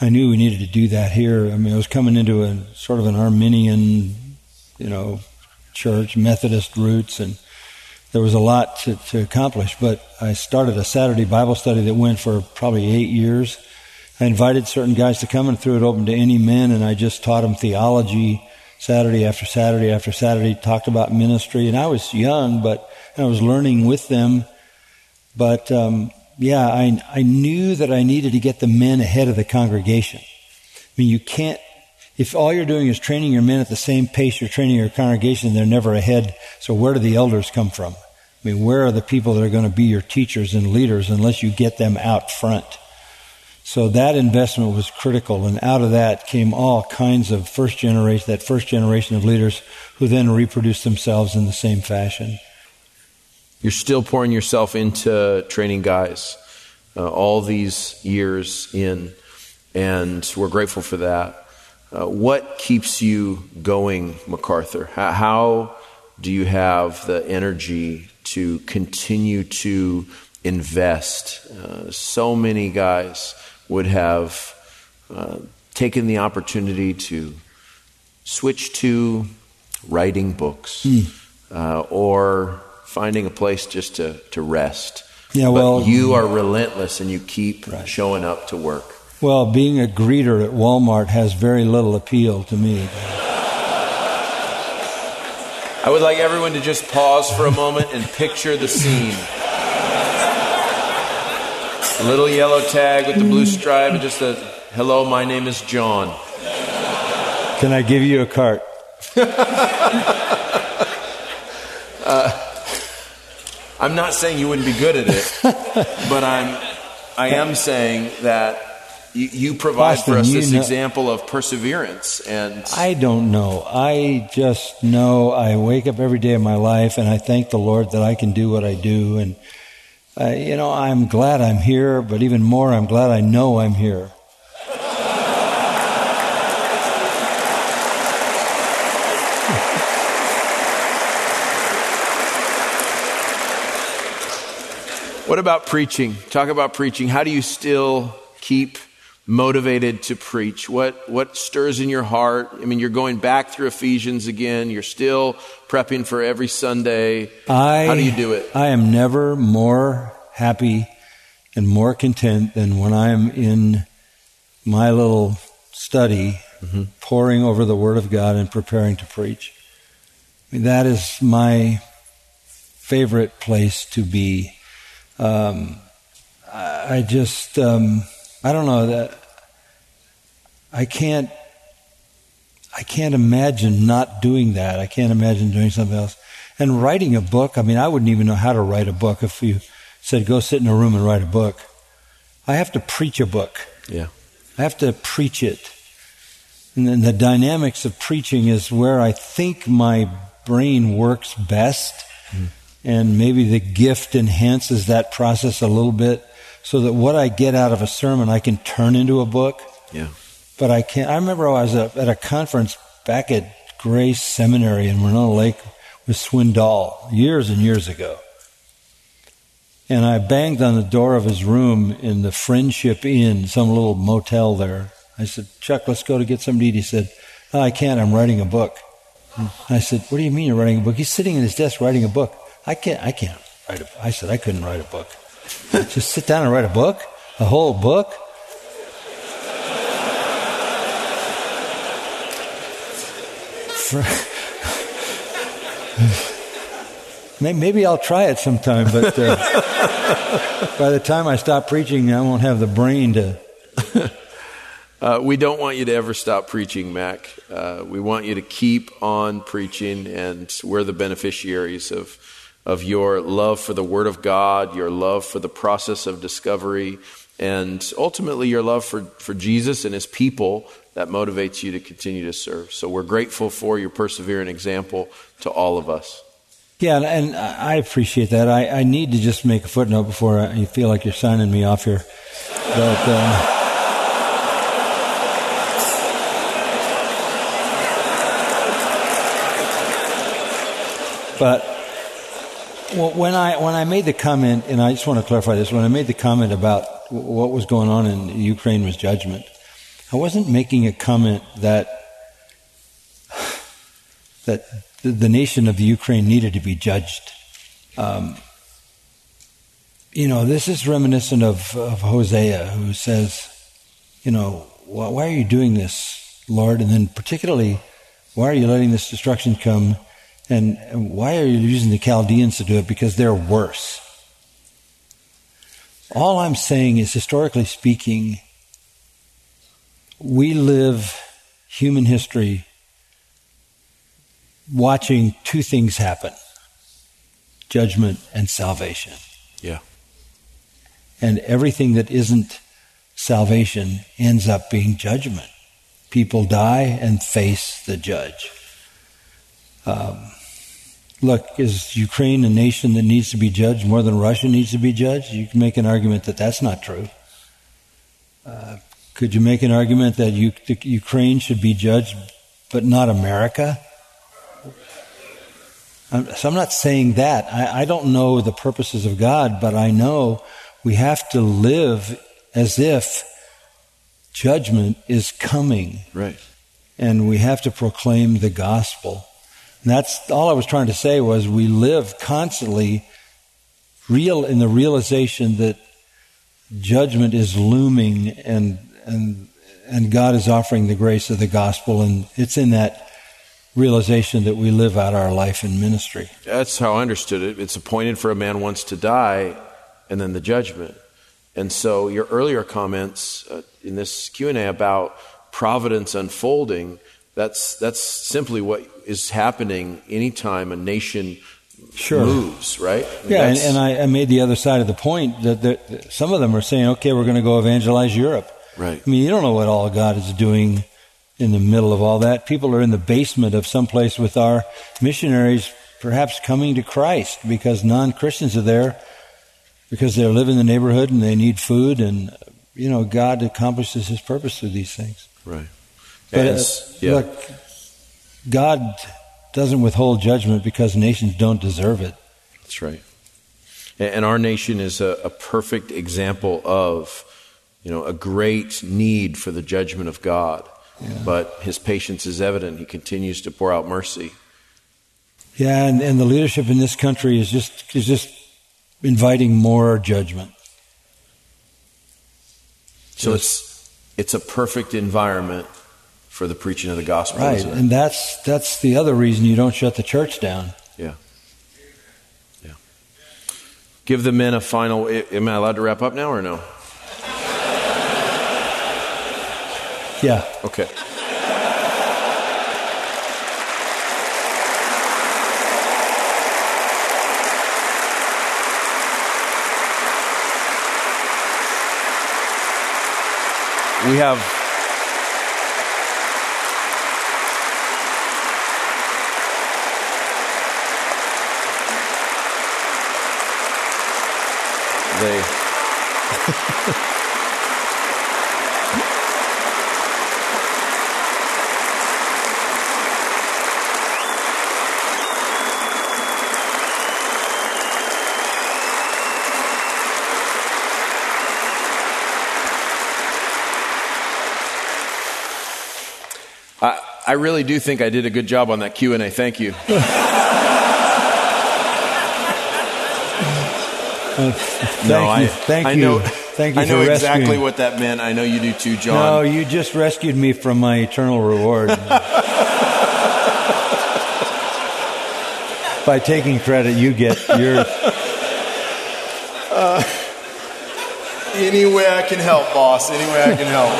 I knew we needed to do that here. I mean, I was coming into a sort of an Arminian, you know, church, Methodist roots, and there was a lot to, to accomplish. But I started a Saturday Bible study that went for probably eight years I invited certain guys to come and threw it open to any men, and I just taught them theology Saturday after Saturday after Saturday, talked about ministry. And I was young, but I was learning with them. But um, yeah, I, I knew that I needed to get the men ahead of the congregation. I mean, you can't, if all you're doing is training your men at the same pace you're training your congregation, they're never ahead. So where do the elders come from? I mean, where are the people that are going to be your teachers and leaders unless you get them out front? So that investment was critical, and out of that came all kinds of first generation, that first generation of leaders who then reproduced themselves in the same fashion. You're still pouring yourself into training guys uh, all these years in, and we're grateful for that. Uh, what keeps you going, MacArthur? How, how do you have the energy to continue to invest? Uh, so many guys would have uh, taken the opportunity to switch to writing books mm. uh, or finding a place just to, to rest. Yeah, well, you are relentless and you keep right. showing up to work. Well, being a greeter at Walmart has very little appeal to me. I would like everyone to just pause for a moment and picture the scene. A little yellow tag with the blue stripe and just a hello, my name is John. Can I give you a cart? uh, I'm not saying you wouldn't be good at it, but I'm I am saying that you, you provide Boston, for us this know, example of perseverance and I don't know. I just know I wake up every day of my life and I thank the Lord that I can do what I do and uh, you know, I'm glad I'm here, but even more, I'm glad I know I'm here. What about preaching? Talk about preaching. How do you still keep motivated to preach? What, what stirs in your heart? I mean, you're going back through Ephesians again. You're still prepping for every Sunday. I, How do you do it? I am never more happy and more content than when I'm in my little study, mm-hmm. poring over the Word of God and preparing to preach. I mean, that is my favorite place to be. Um, I just. Um, I don't know that I can't I can't imagine not doing that. I can't imagine doing something else. And writing a book, I mean, I wouldn't even know how to write a book if you said go sit in a room and write a book. I have to preach a book. Yeah. I have to preach it. And then the dynamics of preaching is where I think my brain works best. Mm. And maybe the gift enhances that process a little bit so that what I get out of a sermon I can turn into a book. Yeah. But I can't. I remember I was at a conference back at Grace Seminary in Winona Lake with Swindoll years and years ago. And I banged on the door of his room in the Friendship Inn, some little motel there. I said, Chuck, let's go to get something to eat. He said, oh, I can't. I'm writing a book. I said, What do you mean you're writing a book? He's sitting at his desk writing a book. I can't. I can't write a. I said I couldn't write a book. Just sit down and write a book? A whole book? Maybe I'll try it sometime, but uh, by the time I stop preaching, I won't have the brain to. Uh, we don't want you to ever stop preaching, Mac. Uh, we want you to keep on preaching, and we're the beneficiaries of of your love for the Word of God, your love for the process of discovery, and ultimately your love for, for Jesus and His people that motivates you to continue to serve. So we're grateful for your persevering example to all of us. Yeah, and I appreciate that. I, I need to just make a footnote before you feel like you're signing me off here. But. Uh, but well, when I when I made the comment, and I just want to clarify this, when I made the comment about what was going on in Ukraine was judgment, I wasn't making a comment that that the nation of the Ukraine needed to be judged. Um, you know, this is reminiscent of, of Hosea, who says, you know, why are you doing this, Lord? And then particularly, why are you letting this destruction come? And why are you using the Chaldeans to do it? Because they're worse. All I'm saying is, historically speaking, we live human history watching two things happen judgment and salvation. Yeah. And everything that isn't salvation ends up being judgment. People die and face the judge. Um, look, is Ukraine a nation that needs to be judged more than Russia needs to be judged? You can make an argument that that's not true. Uh, could you make an argument that you, Ukraine should be judged, but not America? I'm, so I'm not saying that. I, I don't know the purposes of God, but I know we have to live as if judgment is coming. Right. And we have to proclaim the gospel. And that's all I was trying to say was we live constantly real in the realization that judgment is looming and and and God is offering the grace of the gospel and it's in that realization that we live out our life in ministry. That's how I understood it. It's appointed for a man once to die and then the judgment. And so your earlier comments uh, in this Q&A about providence unfolding that's, that's simply what is happening anytime a nation sure. moves, right? I mean, yeah, and, and I, I, made the other side of the point that, that some of them are saying, okay, we're going to go evangelize Europe. Right. I mean, you don't know what all God is doing in the middle of all that. People are in the basement of some place with our missionaries perhaps coming to Christ because non Christians are there because they live in the neighborhood and they need food, and, you know, God accomplishes his purpose through these things. Right. But uh, yeah. look, God doesn't withhold judgment because nations don't deserve it. That's right. And our nation is a, a perfect example of, you know, a great need for the judgment of God. Yeah. But his patience is evident. He continues to pour out mercy. Yeah, and, and the leadership in this country is just is just inviting more judgment. So it's it's a perfect environment for the preaching of the gospel. Right, and that's that's the other reason you don't shut the church down. Yeah. Yeah. Give the men a final. Am I allowed to wrap up now or no? Yeah. Okay. we have they I really do think I did a good job on that Q&A. Thank you. Uh, thank no, you. I, thank I know, Thank you. I know exactly rescuing. what that meant. I know you do too, John. No, you just rescued me from my eternal reward. By taking credit, you get yours. Uh, any way I can help, boss. Any way I can help.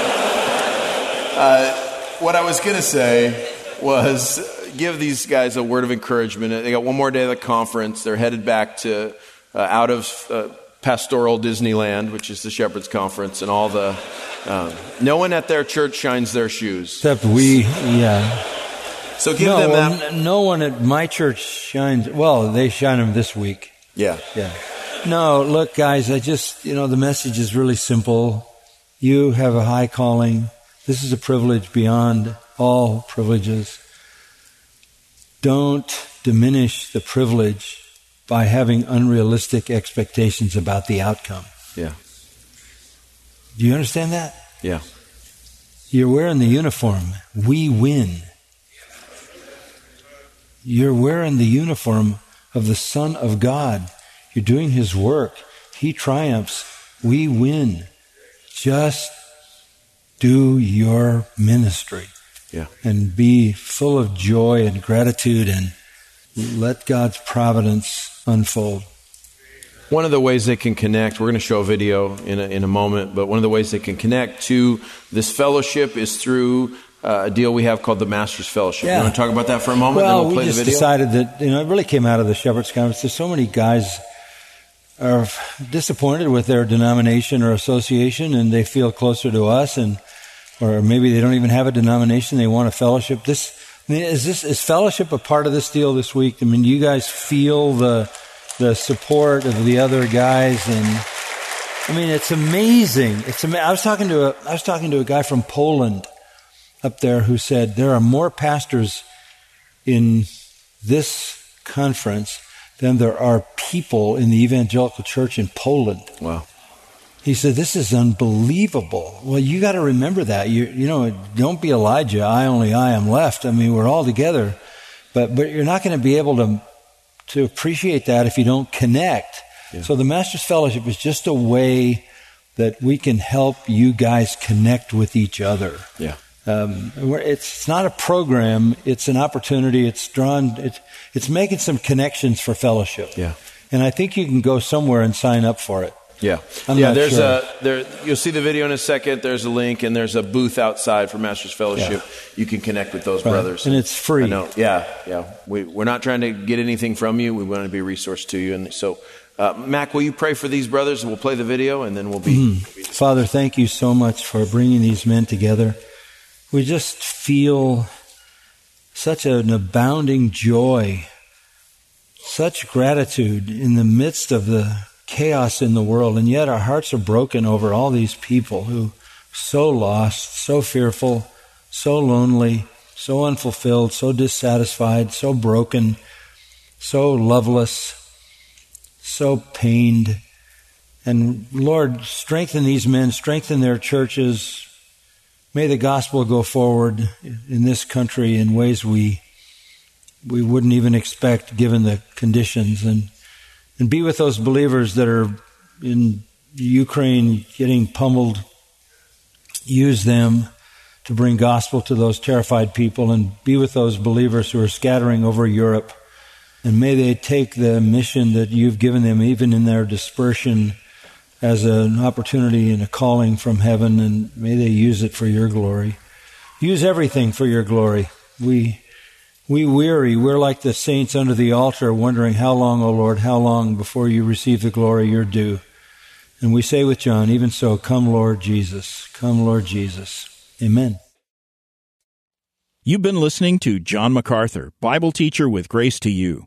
Uh, what I was going to say was give these guys a word of encouragement. They got one more day of the conference. They're headed back to uh, out of uh, pastoral Disneyland, which is the Shepherds Conference, and all the. Um, no one at their church shines their shoes. Except we, yeah. So give no, them well, that. No one at my church shines. Well, they shine them this week. Yeah. Yeah. No, look, guys, I just, you know, the message is really simple. You have a high calling. This is a privilege beyond all privileges. Don't diminish the privilege by having unrealistic expectations about the outcome. Yeah. Do you understand that? Yeah. You're wearing the uniform. We win. You're wearing the uniform of the Son of God. You're doing His work. He triumphs. We win. Just do your ministry. Yeah. And be full of joy and gratitude and let God's providence unfold. One of the ways they can connect, we're going to show a video in a, in a moment, but one of the ways they can connect to this fellowship is through uh, a deal we have called the Master's Fellowship. Yeah. You want to talk about that for a moment? Well, we'll we just decided that, you know, it really came out of the Shepherd's Conference. There's so many guys are disappointed with their denomination or association and they feel closer to us and or maybe they don't even have a denomination. They want a fellowship. This I mean, is this is fellowship a part of this deal this week? I mean, you guys feel the the support of the other guys? And I mean, it's amazing. It's ama- I was talking to a I was talking to a guy from Poland up there who said there are more pastors in this conference than there are people in the evangelical church in Poland. Wow. He said, This is unbelievable. Well, you got to remember that. You, you know, don't be Elijah. I only I am left. I mean, we're all together. But, but you're not going to be able to, to appreciate that if you don't connect. Yeah. So the Master's Fellowship is just a way that we can help you guys connect with each other. Yeah. Um, it's, it's not a program. It's an opportunity. It's drawn. It's, it's making some connections for fellowship. Yeah. And I think you can go somewhere and sign up for it. Yeah, I'm yeah. There's sure. a there. You'll see the video in a second. There's a link, and there's a booth outside for Master's Fellowship. Yeah. You can connect with those right. brothers, and it's free. Yeah, yeah. We we're not trying to get anything from you. We want to be a resource to you, and so. Uh, Mac, will you pray for these brothers? We'll play the video and then we'll be. Mm. We'll be Father, thank you so much for bringing these men together. We just feel such an abounding joy, such gratitude in the midst of the chaos in the world, and yet our hearts are broken over all these people who so lost, so fearful, so lonely, so unfulfilled, so dissatisfied, so broken, so loveless, so pained. And Lord, strengthen these men, strengthen their churches. May the gospel go forward in this country in ways we we wouldn't even expect given the conditions and and be with those believers that are in Ukraine getting pummeled. Use them to bring gospel to those terrified people and be with those believers who are scattering over Europe. And may they take the mission that you've given them, even in their dispersion, as an opportunity and a calling from heaven, and may they use it for your glory. Use everything for your glory. We we weary, we're like the saints under the altar, wondering how long, O Lord, how long before you receive the glory you're due. And we say with John, even so, come Lord Jesus, come Lord Jesus. Amen. You've been listening to John MacArthur, Bible teacher with Grace to You.